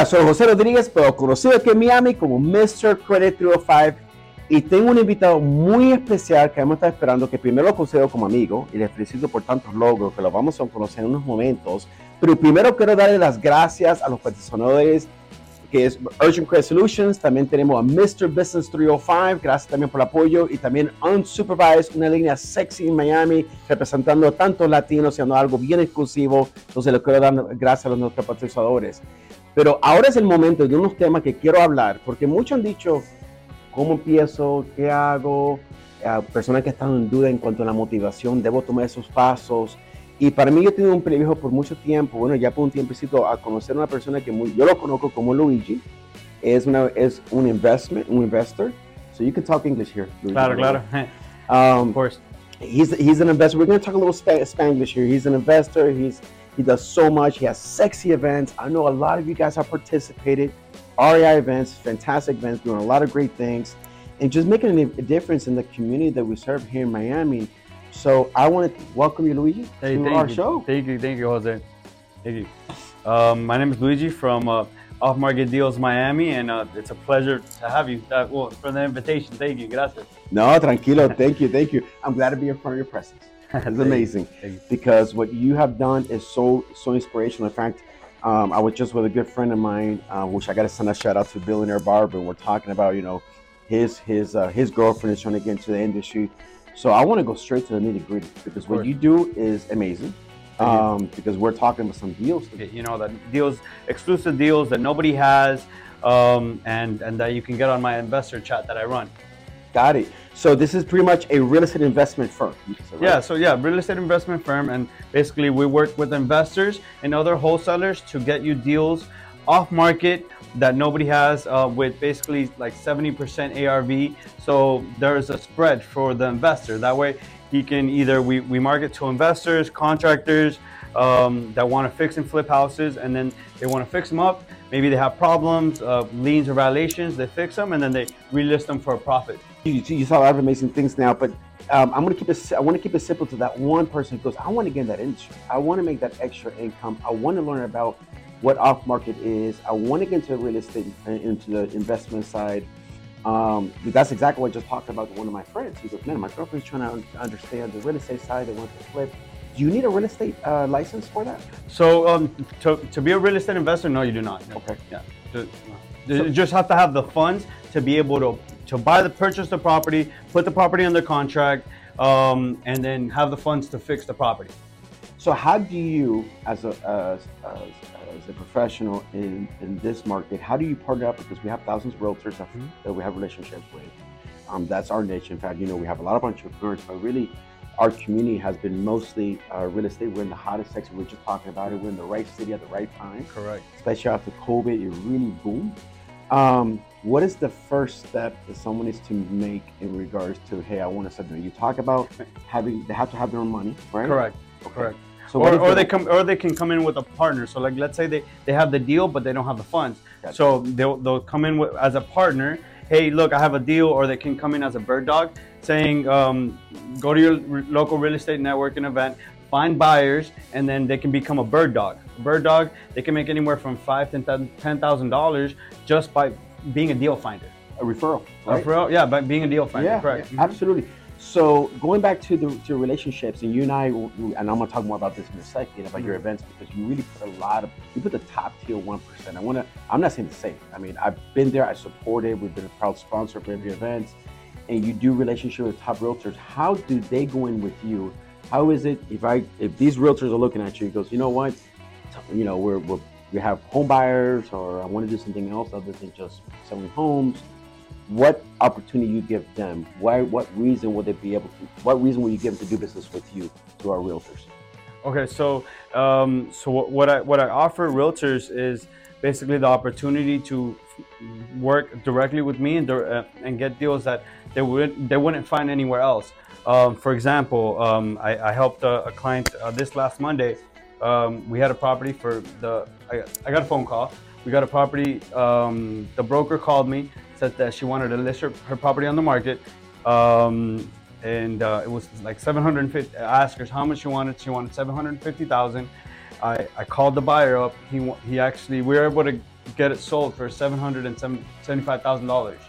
Hola, soy José Rodríguez, pero conocido aquí en Miami como Mr. Credit 305 y tengo un invitado muy especial que hemos estado esperando, que primero lo considero como amigo y le felicito por tantos logros que lo vamos a conocer en unos momentos, pero primero quiero darle las gracias a los patrocinadores que es Urgent Credit Solutions, también tenemos a Mr. Business 305, gracias también por el apoyo, y también Unsupervised, una línea sexy en Miami, representando a tantos latinos, siendo algo bien exclusivo, entonces le quiero dar gracias a los nuestros patrocinadores. Pero ahora es el momento de unos temas que quiero hablar, porque muchos han dicho, ¿cómo empiezo? ¿Qué hago? personas que están en duda en cuanto a la motivación, ¿debo tomar esos pasos? Y para mí yo he tenido un privilegio por mucho tiempo, bueno, ya por un tiempecito, a conocer a una persona que muy, yo lo conozco como Luigi, es, una, es un investment, un investor. So you can talk English here. Luigi, claro, claro. Um, of course. He's, he's an investor. We're going to talk a little Spanglish here. He's an investor. He's he does so much. He has sexy events. I know a lot of you guys have participated. REI events, fantastic events, doing a lot of great things, and just making a difference in the community that we serve here in Miami. So I want to welcome you, Luigi, hey, to our you. show. Thank you, thank you, Jose. Thank you. Um, my name is Luigi from uh, Off Market Deals Miami, and uh, it's a pleasure to have you. Uh, well, for the invitation, thank you. Gracias. No, tranquilo. thank you, thank you. I'm glad to be in front of your presence. It's amazing because what you have done is so so inspirational. In fact, um, I was just with a good friend of mine, uh, which I got to send a shout out to Billionaire Barber. And we're talking about you know his his uh, his girlfriend is trying to get into the industry. So I want to go straight to the nitty gritty because what you do is amazing. Um, because we're talking about some deals. You know, that deals, exclusive deals that nobody has, um, and and that you can get on my investor chat that I run. Got it. So this is pretty much a real estate investment firm. Right? Yeah. So yeah, real estate investment firm, and basically we work with investors and other wholesalers to get you deals off market that nobody has uh, with basically like 70% ARV. So there's a spread for the investor. That way he can either we, we market to investors, contractors um, that want to fix and flip houses, and then they want to fix them up. Maybe they have problems, uh, liens or violations. They fix them and then they relist them for a profit. You, you saw a lot of amazing things now, but um, I'm gonna keep it. I want to keep it simple to that one person who goes, "I want to get in that industry. I want to make that extra income. I want to learn about what off market is. I want to get into real estate, into the investment side. Um, that's exactly what I just talked about one of my friends. He goes, man, my girlfriend's trying to understand the real estate side. They want to flip. Do you need a real estate uh, license for that? So um, to, to be a real estate investor, no, you do not. No. Okay. Yeah. You so, just have to have the funds to be able to to buy the purchase the property, put the property under contract, um, and then have the funds to fix the property. So how do you, as a as, as, as a professional in, in this market, how do you partner up? Because we have thousands of realtors that, mm-hmm. that we have relationships with. Um, that's our niche. In fact, you know, we have a lot of entrepreneurs, but really our community has been mostly uh, real estate. We're in the hottest section. We are just talking about it. We're in the right city at the right time. Correct. Especially after COVID, it really boomed. Um, what is the first step that someone needs to make in regards to, hey, I want to start doing? You talk about having they have to have their own money, right? Correct. Okay. Correct. So or, or they come or they can come in with a partner. So like let's say they, they have the deal but they don't have the funds. Gotcha. So they'll they'll come in with, as a partner. Hey, look, I have a deal, or they can come in as a bird dog, saying, um, go to your local real estate networking event, find buyers, and then they can become a bird dog. A bird dog, they can make anywhere from five to ten thousand dollars just by being a deal finder. A referral. Right? A referral, yeah, by being a deal finder. Yeah, correct. Yeah, absolutely. So going back to the to relationships, and you and I, and I'm gonna talk more about this in a second about mm-hmm. your events because you really put a lot of you put the top tier one percent. I wanna, I'm not saying the same. I mean, I've been there, I supported, we've been a proud sponsor for every events, and you do relationship with top realtors. How do they go in with you? How is it if I if these realtors are looking at you, he goes, you know what, you know, we're, we're we have home buyers, or I want to do something else other than just selling homes what opportunity you give them why what reason would they be able to what reason will you give them to do business with you to our realtors okay so um, so what i what i offer realtors is basically the opportunity to work directly with me and, uh, and get deals that they would they wouldn't find anywhere else um, for example um, I, I, helped a, a client uh, this last monday um, we had a property for the I, I got a phone call we got a property um, the broker called me said that she wanted to list her, her property on the market. Um, and uh, it was like 750. I asked her how much she wanted. She wanted 750,000. I, I called the buyer up. He he actually we were able to get it sold for seven hundred and seventy-five thousand dollars.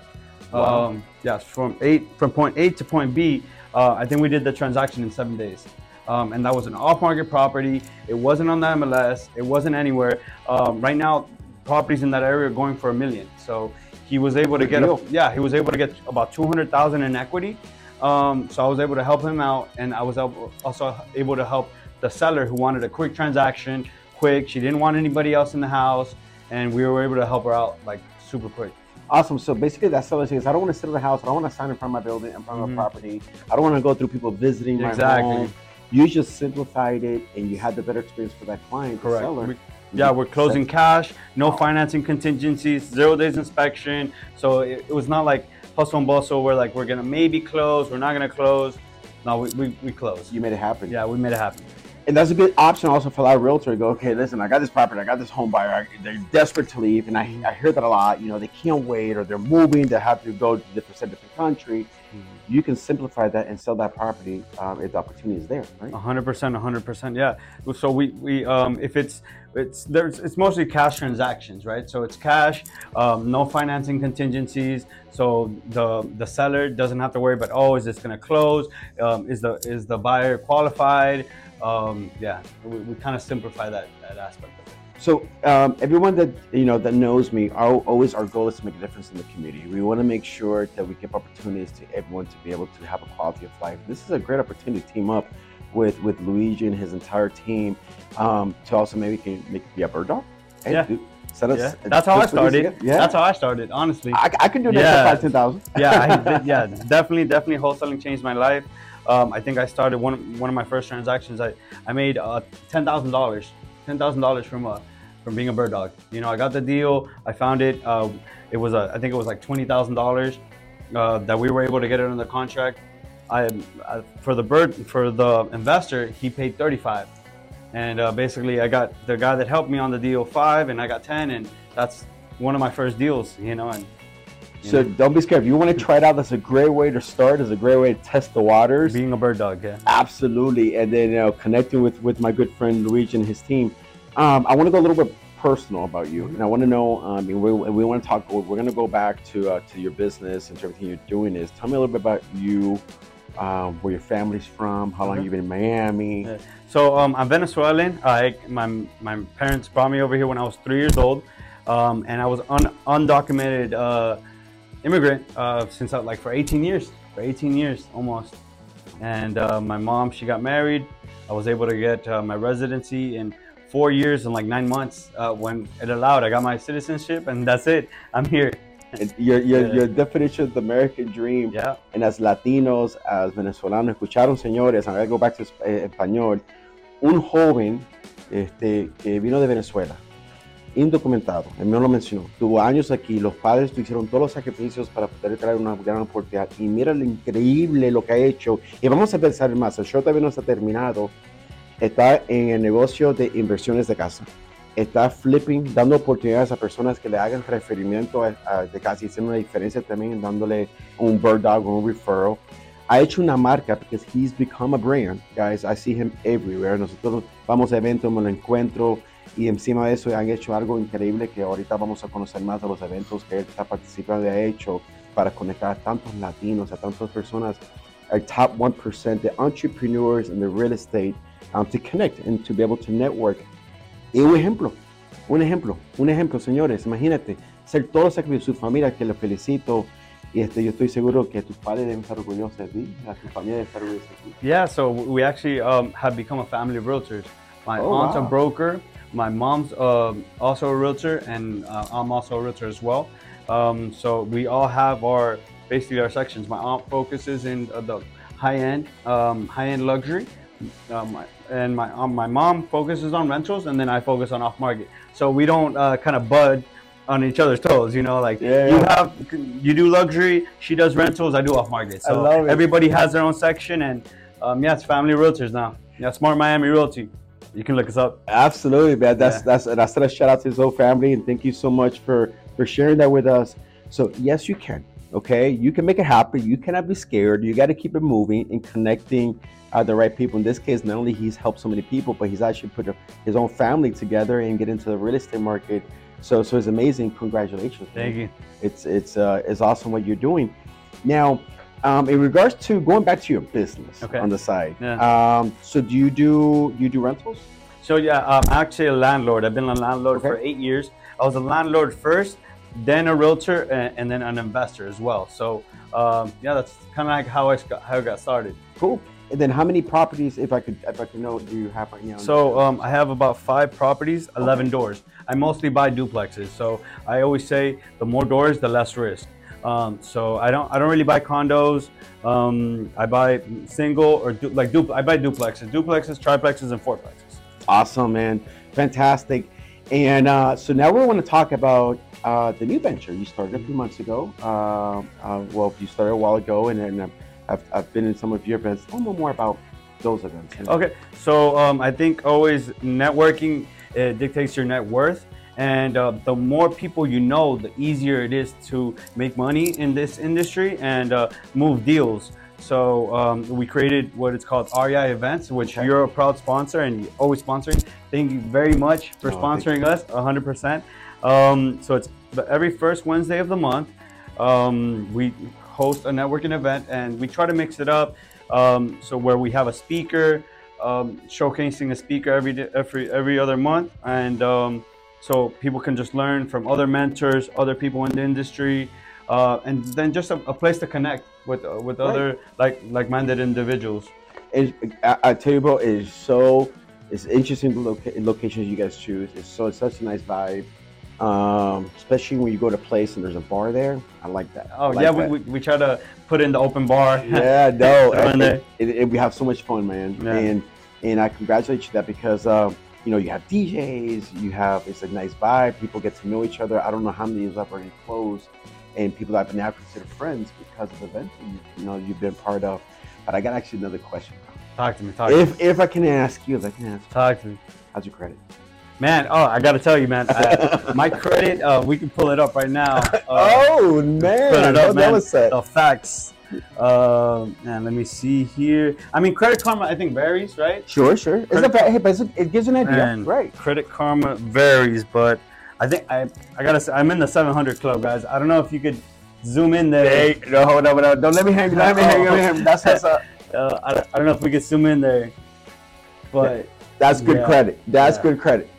Wow. Um, yes, from eight from point A to point B. Uh, I think we did the transaction in seven days. Um, and that was an off-market property. It wasn't on the MLS. It wasn't anywhere. Um, right now, properties in that area are going for a million. So he was able to get, a, yeah, he was able to get about two hundred thousand in equity. Um, so I was able to help him out, and I was able, also able to help the seller who wanted a quick transaction, quick. She didn't want anybody else in the house, and we were able to help her out like super quick. Awesome. So basically, that seller says, I don't want to sit in the house. I don't want to sign in front of my building, in front of my mm-hmm. property. I don't want to go through people visiting my Exactly. home. You just simplified it, and you had the better experience for that client, the Correct. seller. We- yeah, we're mm-hmm. closing cash, no oh. financing contingencies, zero days inspection. So it, it was not like hustle and bustle where like we're gonna maybe close, we're not gonna close. No, we, we, we closed. You made it happen. Yeah, we made it happen. And that's a good option also for that realtor to go, okay, listen, I got this property, I got this home buyer, I, they're desperate to leave, and I, I hear that a lot. You know, they can't wait, or they're moving, they have to go to different, different country. You can simplify that and sell that property um, if the opportunity is there, right? Hundred percent, hundred percent. Yeah. So we we um if it's it's there's it's mostly cash transactions, right? So it's cash, um, no financing contingencies. So the the seller doesn't have to worry about oh is this gonna close? Um, is the is the buyer qualified? Um, yeah, we, we kind of simplify that that aspect of it. So um, everyone that you know that knows me, our, always our goal is to make a difference in the community. We want to make sure that we give opportunities to everyone to be able to have a quality of life. This is a great opportunity to team up with with Luigi and his entire team um, to also maybe can make be a bird dog. Hey, Yeah. dude, set us- Yeah, that's how I just put this started. Yeah, That's how I started, honestly. I, I can do that Yeah. for five ten thousand. yeah, I yeah, definitely, definitely wholesaling changed my life. Um, I think I started one one of my first transactions. I I made uh, ten thousand dollars, ten thousand dollars from uh, from being a bird dog. You know, I got the deal. I found it. Uh, it was a, I think it was like twenty thousand uh, dollars that we were able to get it under contract. I, I for the bird for the investor, he paid thirty five, and uh, basically I got the guy that helped me on the deal five, and I got ten, and that's one of my first deals. You know, and So know, don't be scared. If you want to try it out, that's a great way to start. It's a great way to test the waters. being a bird dog, yeah. Absolutely, and then you know, connecting with with my good friend Luigi and his team. Um, I want to go a little bit personal about you, and I want to know. Um, and we, we want to talk. We're going to go back to uh, to your business and to everything you're doing. Is tell me a little bit about you, um, where your family's from, how long Okay. you've been in Miami. Yeah. So um, I'm Venezuelan. I my my parents brought me over here when I was three years old, um, and I was un, undocumented uh, immigrant uh, since I, like for 18 years, for 18 years almost. And uh, my mom, she got married. I was able to get uh, my residency in four years and like nine months uh, when it allowed. I got my citizenship, and that's it. I'm here. And Your, your, Yeah. your definition of the American dream Yeah. and as latinos, as venezolanos, escucharon, señores, I'm going to go back to eh, español, un joven este, que vino de Venezuela, indocumentado, me lo mencionó, tuvo años aquí, los padres hicieron todos los sacrificios para poder traer una gran oportunidad y mira lo increíble lo que ha hecho. Y vamos a pensar más, el show todavía no está terminado, está en el negocio de inversiones de casa. Está flipping, dando oportunidades a personas que le hagan transferimiento a- a- de casa haciendo una diferencia también dándole un bird dog o un referral. Ha hecho una marca because he's become a brand, guys. I see him everywhere. Nosotros vamos a eventos, me lo encuentro y encima de eso han hecho algo increíble que ahorita vamos a conocer más de los eventos que él está participando y ha hecho para conectar a tantos latinos, a tantas personas, our top 1%, the entrepreneurs in the real estate, um, to connect and to be able to network. Y un ejemplo, un ejemplo, un ejemplo, señores, imagínate, hacer todo sacrificio de su familia, que lo felicito, y este, yo estoy seguro que tus padres deben estar orgullosos de ti, a tu familia debe estar orgullosa de ti. Yeah, so we actually um, have become a family of realtors. My Oh, aunt's wow. a broker. My mom's um also a realtor, and uh, I'm also a realtor as well. Um, so we all have our basically our sections. My aunt focuses in uh, the high end, um, high end luxury, um, and my um, my mom focuses on rentals, and then I focus on off market. So we don't uh, kind of bud on each other's toes, you know. Like Yeah, you yeah. have you do luxury, she does rentals, I do off market. So everybody has their own section, and um, yeah, it's family realtors now. Yeah, Smart Miami Realty. You can look us up. Absolutely, man. That's Yeah. that's and I said a shout out to his whole family and thank you so much for for sharing that with us. So yes, you can. Okay, you can make it happen. You cannot be scared. You got to keep it moving and connecting uh, the right people. In this case, not only he's helped so many people, but he's actually put a, his own family together and get into the real estate market So so it's amazing. Congratulations. man. Thank you. It's it's uh, it's awesome what you're doing. Now, um, in regards to going back to your business Okay. on the side. Yeah. Um, so do you do you do rentals? So yeah, I'm actually a landlord. I've been a landlord Okay. for eight years. I was a landlord first, then a realtor, and, and then an investor as well. So um, yeah, that's kind of like how I got, how I got started. Cool. And then how many properties, if I could if I could know, do you have right now? So um, I have about five properties, 11 doors. I mostly buy duplexes. So I always say the more doors, the less risk. Um, so I don't I don't really buy condos. Um, I buy single or du- like du- I buy duplexes, duplexes, triplexes, and fourplexes. Awesome, man. Fantastic. And uh, so now we want to talk about uh, the new venture you started a few months ago. Uh, uh, well, you started a while ago, and then uh, I've, I've been in some of your events. Tell me more about those events. Okay, so um, I think always networking uh, dictates your net worth, and uh, the more people you know, the easier it is to make money in this industry and uh, move deals. So um, we created what it's called REI Events, which Okay. you're a proud sponsor and you're always sponsoring. Thank you very much for Oh, sponsoring us, 100%. Um, so it's the- every first Wednesday of the month. Um, we host a networking event and we try to mix it up. Um, so where we have a speaker, um, showcasing a speaker every every every other month, and um, so people can just learn from other mentors, other people in the industry, uh, and then just a, a place to connect with uh, with Right. other like like-minded individuals. It, I, I tell you, bro, it is so. It's interesting the loca- locations you guys choose. It's so it's such a nice vibe, um, especially when you go to a place and there's a bar there. I like that. Oh like yeah, that. we, we, we try to put in the open bar. yeah, no, Throw in it, it, it- we have so much fun, man. Yeah. And and I congratulate you that because uh, you know you have DJs, you have it's a nice vibe. People get to know each other. I don't know how many these have already closed, and people that I've now considered friends because of events that you, you know you've been part of. But I got actually another question. talk to me, talk to me, If if I can ask you, if I can ask, talk to me. how's your credit? Man, oh, I gotta tell you, man, I, my credit, uh, we can pull it up right now. Uh, oh man, put it that up, was- that was set. the facts. Um, and let me see here. I mean, Credit Karma, I think varies, right? Sure, sure. It's a, Credit- fa- hey, but a- it gives you an idea, right? Credit Karma varies, but I think I I gotta say I'm in the 700 club, guys. I don't know if you could zoom in there. Hey, no, hold on, hold on. Don't let me hang. Don't let me hang. Don't let me hang. That's that's, uh, Uh, I, don't- I don't know if we could zoom in there, but that's good Yeah. credit. That's Yeah. good credit.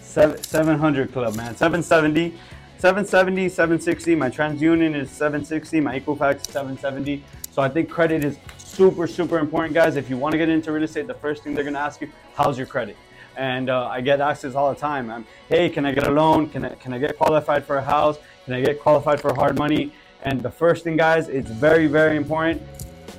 seven, 700 club, man. 770, 770, 760. My TransUnion is 760. My Equifax is 770. So I think credit is super, super important, guys. If you want to get into real estate, the first thing they're going to ask you, how's your credit? And uh, I get asked this all the time. I'm, hey, can I get a loan? Can I, can I get qualified for a house? Can I get qualified for hard money? And the first thing, guys, it's very, very important.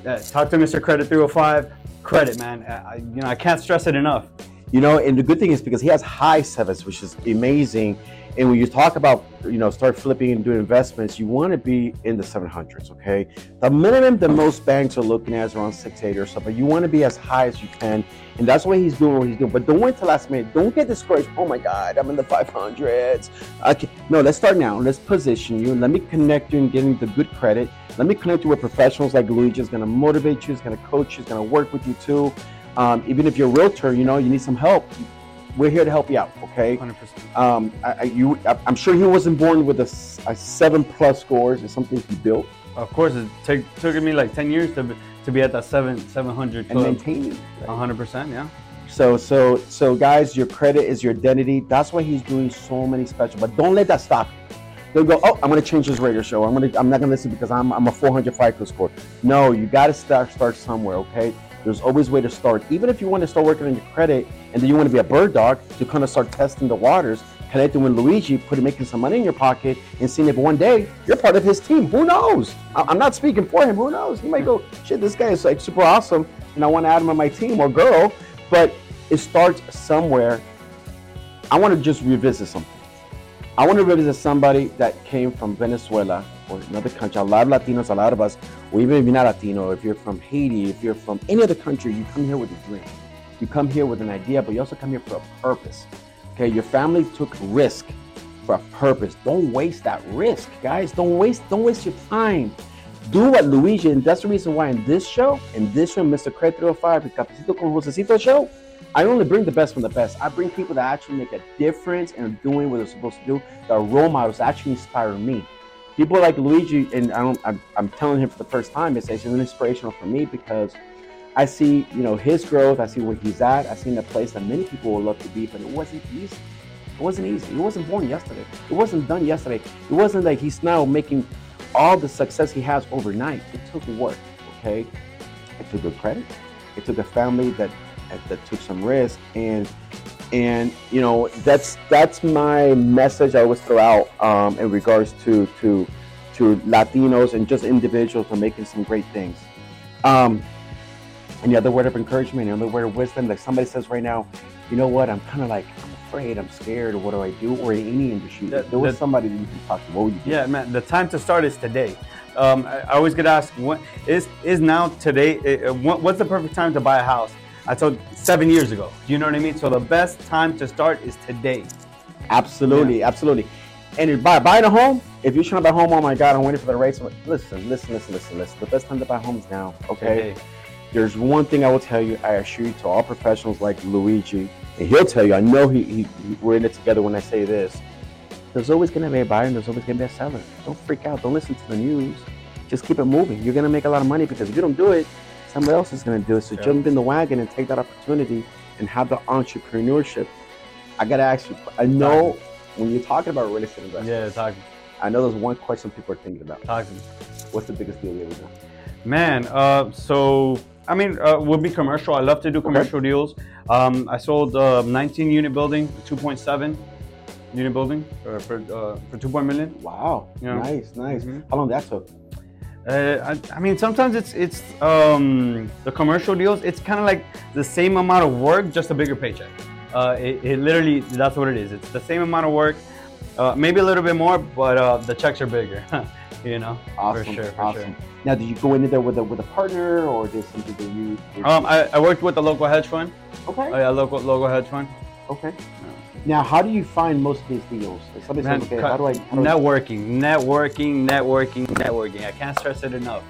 Uh, talk to Mr. Credit 305. Credit, man. I, I- you know, I can't stress it enough. You know, and the good thing is because he has high sevens, which is amazing. And when you talk about, you know, start flipping and doing investments, you want to be in the 700s, okay? The minimum that most banks are looking at is around 680 or something you want to be as high as you can. And that's why he's doing what he's doing. But don't wait till last minute. Don't get discouraged. Oh my God, I'm in the 500s. Okay. No, let's start now. Let's position you. Let me connect you and getting the good credit. Let me connect you with professionals like Luigi. is going to motivate you, is going to coach you, is going to work with you too. Um, even if you're a realtor, you know, you need some help. We're here to help you out, okay? 100%. Um, I, I, you, I- I'm sure he wasn't born with a seven plus scores. It's something he built Of course, it took took me like ten years to be, to be at that seven seven hundred and club. maintaining. hundred percent, yeah. So, so, so, guys, your credit is your identity. That's why he's doing so many special. But don't let that stop you. Don't go. Oh, I'm going to change this radio show. I'm going to. I'm not going to listen because I'm. I'm a 400 FICO score. No, you got to start. Start somewhere. Okay. There's always a way to start. Even if you want to start working on your credit and then you want to be a bird dog to kind of start testing the waters, connecting with Luigi, putting making some money in your pocket, and seeing if one day you're part of his team. Who knows? I'm not speaking for him. Who knows? He might go, shit, this guy is like super awesome, and I want to add him on my team or girl. But it starts somewhere. I want to just revisit something. I want to revisit somebody that came from Venezuela or another country. A lot of Latinos, a lot of us, or even if you're not Latino, if you're from Haiti, if you're from any other country, you come here with a dream. You come here with an idea, but you also come here for a purpose. Okay, your family took risk for a purpose. Don't waste that risk, guys. Don't waste, don't waste your time. Do what Luigi, and that's the reason why in this show, in this show, Mr. Credit 305, the con Josecito show, I only bring the best from the best. I bring people that actually make a difference and are doing what they're supposed to do. That are role models that actually inspire me. People like Luigi, and I don't, I'm, I'm telling him for the first time, it's, it's an inspirational for me because I see, you know, his growth. I see where he's at. I see a place that many people would love to be, but it wasn't easy. It wasn't easy. It wasn't born yesterday. It wasn't done yesterday. It wasn't like he's now making all the success he has overnight. It took work. Okay, it took good credit. It took a family that that took some risk, and and you know that's that's my message I always throw out um, in regards to to to Latinos and just individuals for making some great things. Um, any other word of encouragement, any other word of wisdom? Like somebody says right now, you know what? I'm kind of like I'm afraid, I'm scared, or what do I do? Or in any industry, The- there was the- somebody that you can talk to. What would you do? Yeah, man. The time to start is today. Um, I, I always get asked, what is is now today? uh, uh, what, what's the perfect time to buy a house? I told seven years ago. Do you know what I mean? So the best time to start is today. Absolutely, absolutely. And if buy, buying a home, if you're trying to buy a home, oh my God, I'm waiting for the rates. Listen, listen, listen, listen, listen. The best time to buy homes now, okay? There's one thing I will tell you, I assure you to all professionals like Luigi, and he'll tell you, I know he, he, he- we're in it together when I say this. There's always going to be a buyer and there's always going to be a seller. Don't freak out. Don't listen to the news. Just keep it moving. You're going to make a lot of money because if you don't do it, somebody else is going to do it. So Yeah. jump in the wagon and take that opportunity and have the entrepreneurship. I got to ask you, I know when you're talking about real estate investment, Yeah, talk, I know there's one question people are thinking about. talk to me. What's the biggest deal you ever done? Man, uh, so I mean, uh, would be commercial. I love to do commercial deals. Um, I sold a 19 unit building, 2.7 unit building uh, for uh, for 2 million. Wow. Yeah. Nice, nice. Mhm. How long that took? Uh, I, I mean, sometimes it's it's um, the commercial deals. It's kind of like the same amount of work, just a bigger paycheck. Uh, it, it literally that's what it is. It's the same amount of work, uh, maybe a little bit more, but uh, the checks are bigger. you know, Awesome. for sure, for awesome. Now, did you go into there with a with a partner, or did something that you? sure. Um, I, I worked with a local hedge fund. okay. Oh, yeah, local local hedge fund. okay. Now, how do you find most of these deals? If somebody Man, says, "Okay, how do I?" How do I networking, networking, networking, networking. I can't stress it enough.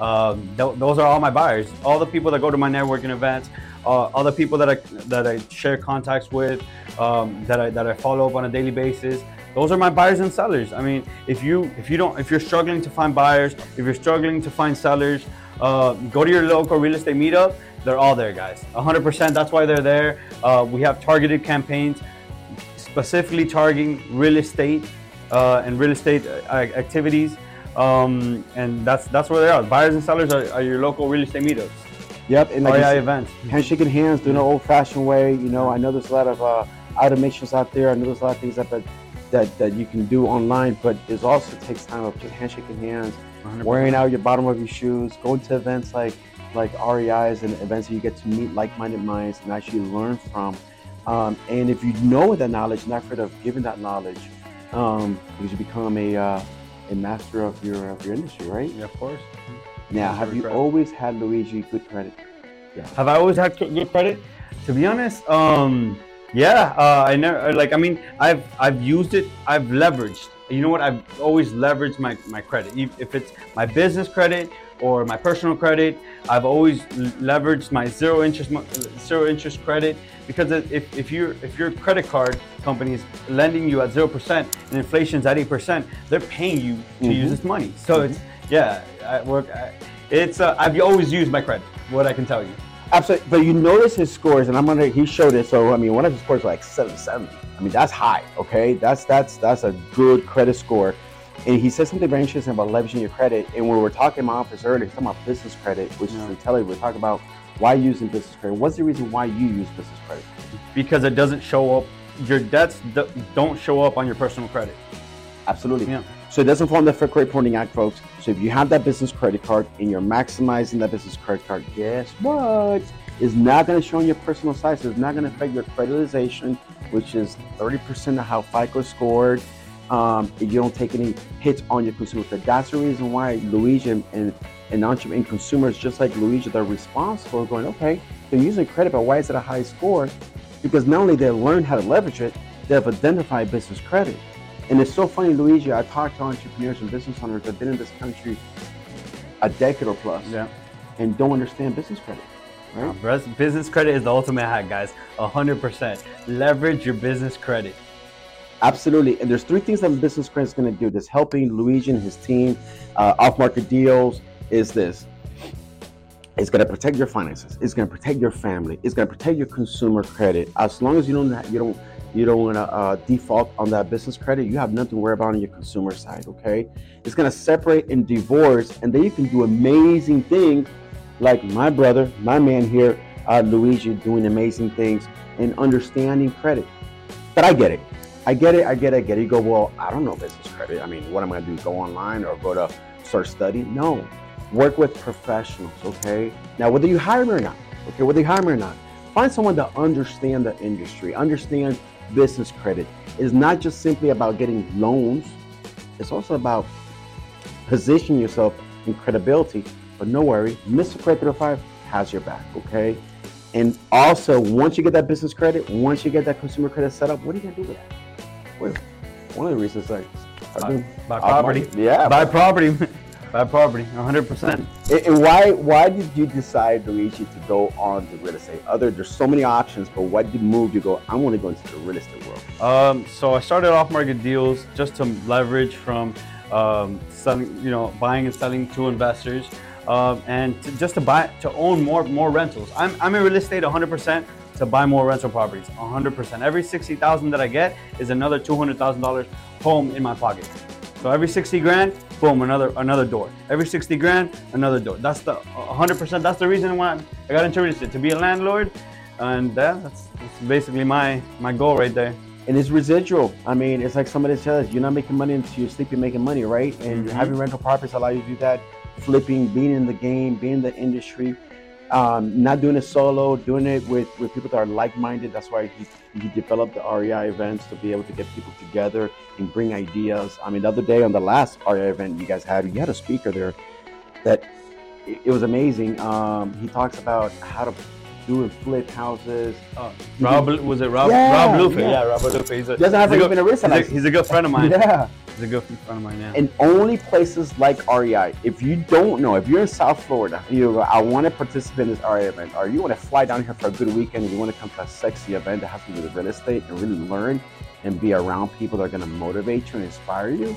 Um, th- those are all my buyers. All the people that go to my networking events, uh, all the people that I that I share contacts with, um, that I that I follow up on a daily basis. Those are my buyers and sellers. I mean, if you if you don't if you're struggling to find buyers, if you're struggling to find sellers, uh, go to your local real estate meetup. They're all there, guys. 100%. That's why they're there. Uh, we have targeted campaigns specifically targeting real estate uh, and real estate uh, activities. Um, and that's that's where they are. Buyers and sellers are, are your local real estate meetups, Yep. And like REI said, events. handshaking hands, doing it old-fashioned way. You know, I know there's a lot of uh, automations out there. I know there's a lot of things that that, that that you can do online, but it also takes time of just handshaking hands, 100%. wearing out your bottom of your shoes, going to events like like REIs and events where you get to meet like-minded minds and actually learn from. Um, and if you know that knowledge, not afraid of giving that knowledge, um, you become a uh, a master of your of your industry, right? Yeah, of course. Now, have you credit. always had Luigi good credit? Have I always had good credit? To be honest, um, yeah. Uh, I never like. I mean, I've I've used it. I've leveraged. You know what? I've always leveraged my my credit. If it's my business credit or my personal credit, I've always leveraged my zero interest zero interest credit because if if your if your credit card company is lending you at zero percent and inflation's at eight percent, they're paying you to Mhm. use this money. So it's yeah. I work. I, it's uh, I've always used my credit. What I can tell you. Absolutely. But you notice his scores, and I'm gonna. He showed it. So I mean, one of his scores was like 770. I mean, that's high. Okay, that's that's that's a good credit score. And he said something very interesting about leveraging your credit. And when we were talking in my office earlier, talking about business credit, which Yeah. is intelligent. We're talking about why using business credit. What's the reason why you use business credit? because it doesn't show up. Your debts don't show up on your personal credit. Absolutely. Yeah. So it doesn't fall under the Fair Credit Reporting Act, folks. So if you have that business credit card and you're maximizing that business credit card, guess what? It's not going to show on your personal side. So it's not going to affect your creditization, which is 30% of how FICO scored. Um, you don't take any hits on your consumer. That's the reason why Luigi and, and, and entrepreneur and consumers, just like Luigi, they're responsible going, okay, they're using credit, but why is it a high score? Because not only they learn how to leverage it, they have identified business credit. And it's so funny, Luigi. I talk to entrepreneurs and business owners that have been in this country a decade or plus Yeah. and don't understand business credit. right? Business credit is the ultimate hack, guys. 100%. Leverage your business credit. Absolutely. And there's three things that business credit is going to do that's helping Luigi and his team, uh, off market deals, is this. It's going to protect your finances. It's going to protect your family. It's going to protect your consumer credit. As long as you don't, you don't, you don't want to uh, default on that business credit, you have nothing to worry about on your consumer side. Okay, it's going to separate and divorce, and then you can do amazing things, like my brother, my man here, uh, Luigi, doing amazing things and understanding credit. But I get it. I get it. I get it. I get it. You go, well, I don't know business credit. I mean, what am I going to do? Go online or go to start studying? No. Work with professionals, okay? Now, whether you hire me or not, okay, whether you hire me or not, find someone to understand the industry, understand business credit. It's not just simply about getting loans, it's also about positioning yourself in credibility. But no worry, Mr. Credit 5 has your back, okay? And also, once you get that business credit, once you get that consumer credit set up, what are you gonna do with that? Well, one of the reasons I, I buy, buy property. Yeah, buy property. buy property, 100%. And why why did you decide, Luigi, to go on to real estate? Other, there's so many options, but what did move you go? I want to go into the real estate world. Um, so I started off market deals just to leverage from um, selling, you know, buying and selling to investors. Um, and to, just to buy to own more more rentals. I'm, I'm in real estate 100% to buy more rental properties 100%. Every 60,000 that I get is another $200,000 home in my pocket. So every 60 grand, boom, another another door. Every 60 grand, another door. That's the 100%. That's the reason why I got estate to be a landlord, and yeah, that's, that's basically my my goal right there. And it's residual. I mean, it's like somebody says, you're not making money until you sleep. You're making money, right? And mm-hmm. having rental properties allow you to do that flipping, being in the game, being in the industry, um, not doing it solo, doing it with, with people that are like-minded. That's why he, he developed the REI events to be able to get people together and bring ideas. I mean, the other day on the last REI event you guys had, you had a speaker there that it, it was amazing. Um, he talks about how to do and flip houses. Uh, Rob, was it Rob? Yeah, Rob Lupe. Yeah. yeah, Rob Lupe. He's a, doesn't have to even a he's, a, he's a good friend of mine. yeah. He's a good friend of mine, yeah. And only places like REI. If you don't know, if you're in South Florida, you I want to participate in this REI event, or you want to fly down here for a good weekend, and you want to come to a sexy event that has to do with real estate and really learn and be around people that are going to motivate you and inspire you.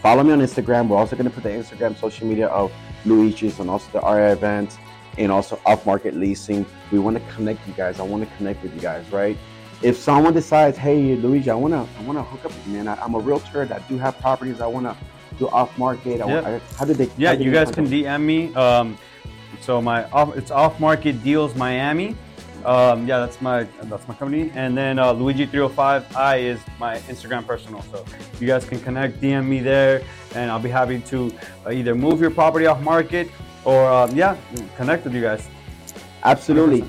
Follow me on Instagram. We're also going to put the Instagram social media of Luigi's and also the REI events and also off market leasing. We want to connect you guys. I want to connect with you guys, right? if someone decides, hey, Luigi, I wanna, I wanna hook up with you, man. I, am a realtor that do have properties. I wanna do off market. I, yeah. I, how did they? Yeah, you guys can DM me. Um, so my off, it's off market deals Miami. Um, yeah, that's my that's my company. And then uh, Luigi 305 I is my Instagram personal. So you guys can connect, DM me there, and I'll be happy to uh, either move your property off market or um, yeah, connect with you guys. Absolutely. 100%.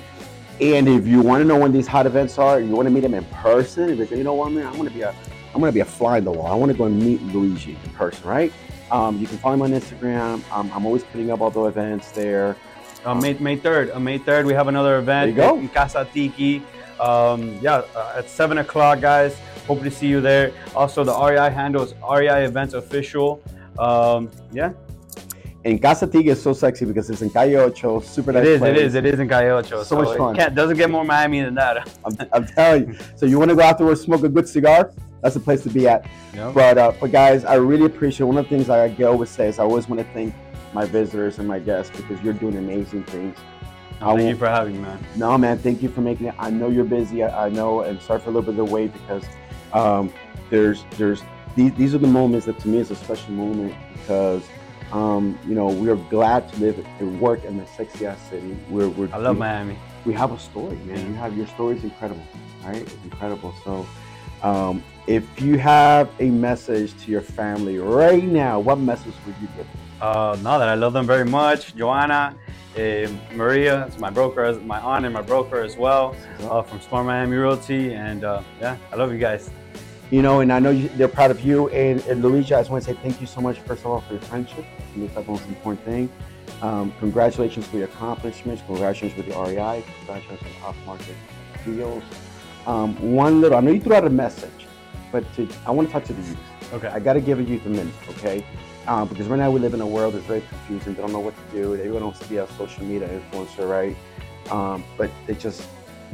And if you want to know when these hot events are, you want to meet them in person. If you you know what, man, I'm gonna be a, I'm gonna be a fly in the wall. I want to go and meet Luigi in person, right? Um, you can follow me on Instagram. Um, I'm always putting up all the events there. Uh, May May third, uh, May third, we have another event You go in Casa Tiki. Um, yeah, uh, at seven o'clock, guys. Hope to see you there. Also, the REI handles REI Events Official. Um, yeah, and Casa Tiki is so sexy because it's in Calle Ocho, super nice. It is, place. it is, it is in Calle Ocho. So, so much fun. It doesn't get more Miami than that. I'm, I'm, telling you. So you want to go afterwards, smoke a good cigar? That's the place to be at. Yep. But uh, but guys, I really appreciate one of the things I always say is I always want to thank my visitors and my guests because you're doing amazing things. Oh, thank you for having me, man. No, man, thank you for making it. I know you're busy. I, I know, and sorry for a little bit of the wait because um, there's there's these, these are the moments that to me is a special moment because um, you know, we are glad to live and work in the sexy ass city. We're, we're I love we, Miami. We have a story, man. You have your story is incredible, right? It's incredible. So, um, if you have a message to your family right now, what message would you give? Uh, no, that I love them very much. Joanna, uh, Maria, it's my broker, my aunt and my broker as well, uh, from Smart Miami Realty, and uh, yeah, I love you guys you know, and I know you, they're proud of you. And, and Luigi, I just want to say thank you so much, first of all, for your friendship. I think that's the most important thing. Um, congratulations for your accomplishments. Congratulations with the REI. Congratulations on off-market deals. Um, one little, I know you threw out a message, but to, I want to talk to the youth. Okay. I got to give a youth a minute, okay? Um, because right now we live in a world that's very confusing. They don't know what to do. Everyone wants to be a social media influencer, right? Um, but they just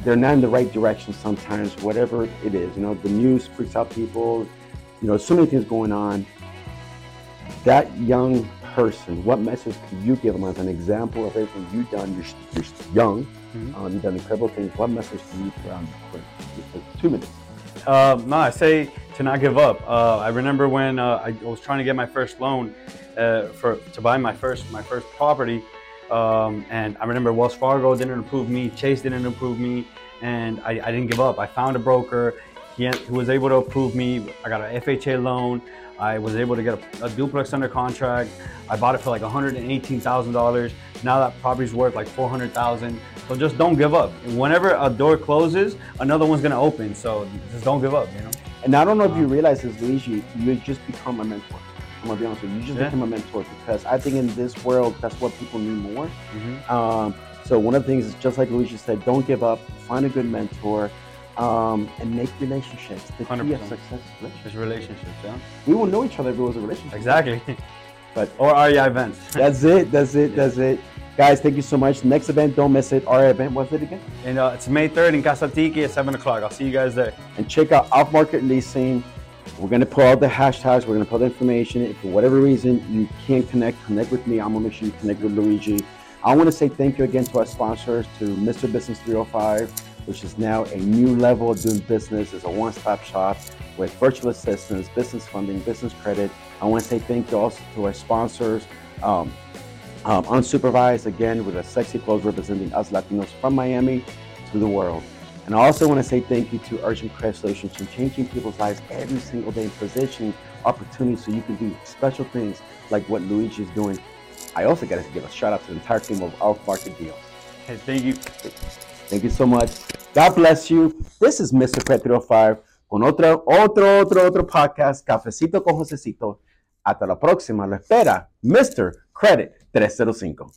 they're not in the right direction sometimes. Whatever it is, you know, the news freaks out people. You know, so many things going on. That young person, what message can you give them as an example of everything you've done? You're, you're young, Mhm. um, you've done incredible things. What message can you put on quick? Just Two minutes. Uh, no, I say to not give up. Uh, I remember when uh, I was trying to get my first loan uh, for to buy my first my first property, um, and I remember Wells Fargo didn't approve me, Chase didn't approve me, and I, I didn't give up. I found a broker. He, he was able to approve me. I got an FHA loan. I was able to get a, a duplex under contract. I bought it for like $118,000. Now that property's worth like 400,000. So just don't give up. Whenever a door closes, another one's gonna open. So just don't give up, you know. And I don't know if you realize this, Luigi, you just become a mentor. I'm gonna be honest with you. You just Yeah. become a mentor because I think in this world, that's what people need more. Mhm. Um, so one of the things is just like Luigi said, don't give up, find a good mentor, um, and make relationships. The key of success is relationships. Just relationships, yeah. We will know each other if it was a relationship. Exactly. But- or REI events. That's it. That's it. That's it. Guys, thank you so much. Next event, don't miss it. Our event, what's it again? and uh, it's May 3rd in Casa Tiki at 7 o'clock. I'll see you guys there. and check out off market leasing. We're gonna put all the hashtags, we're gonna put the information. If for whatever reason you can't connect, connect with me. I'm sure you connect with Luigi. I want to say thank you again to our sponsors, to Mr. Business 305, which is now a new level of doing business. It's a one-stop shop with virtual assistants, business funding, business credit. I want to say thank you also to our sponsors. Um, um, unsupervised again with a sexy clothes representing us Latinos from Miami to the world. And I also want to say thank you to Urgent Credit Solutions for changing people's lives every single day and positioning opportunities so you can do special things like what Luigi is doing. I also got to give a shout out to the entire team of Off Market Deals. Hey, thank you. Thank you so much. God bless you. This is Mr. Credit 305 con otro, otro, otro, otro podcast, Cafecito con Josecito. Hasta la próxima. Lo espera Mr. Credit 305.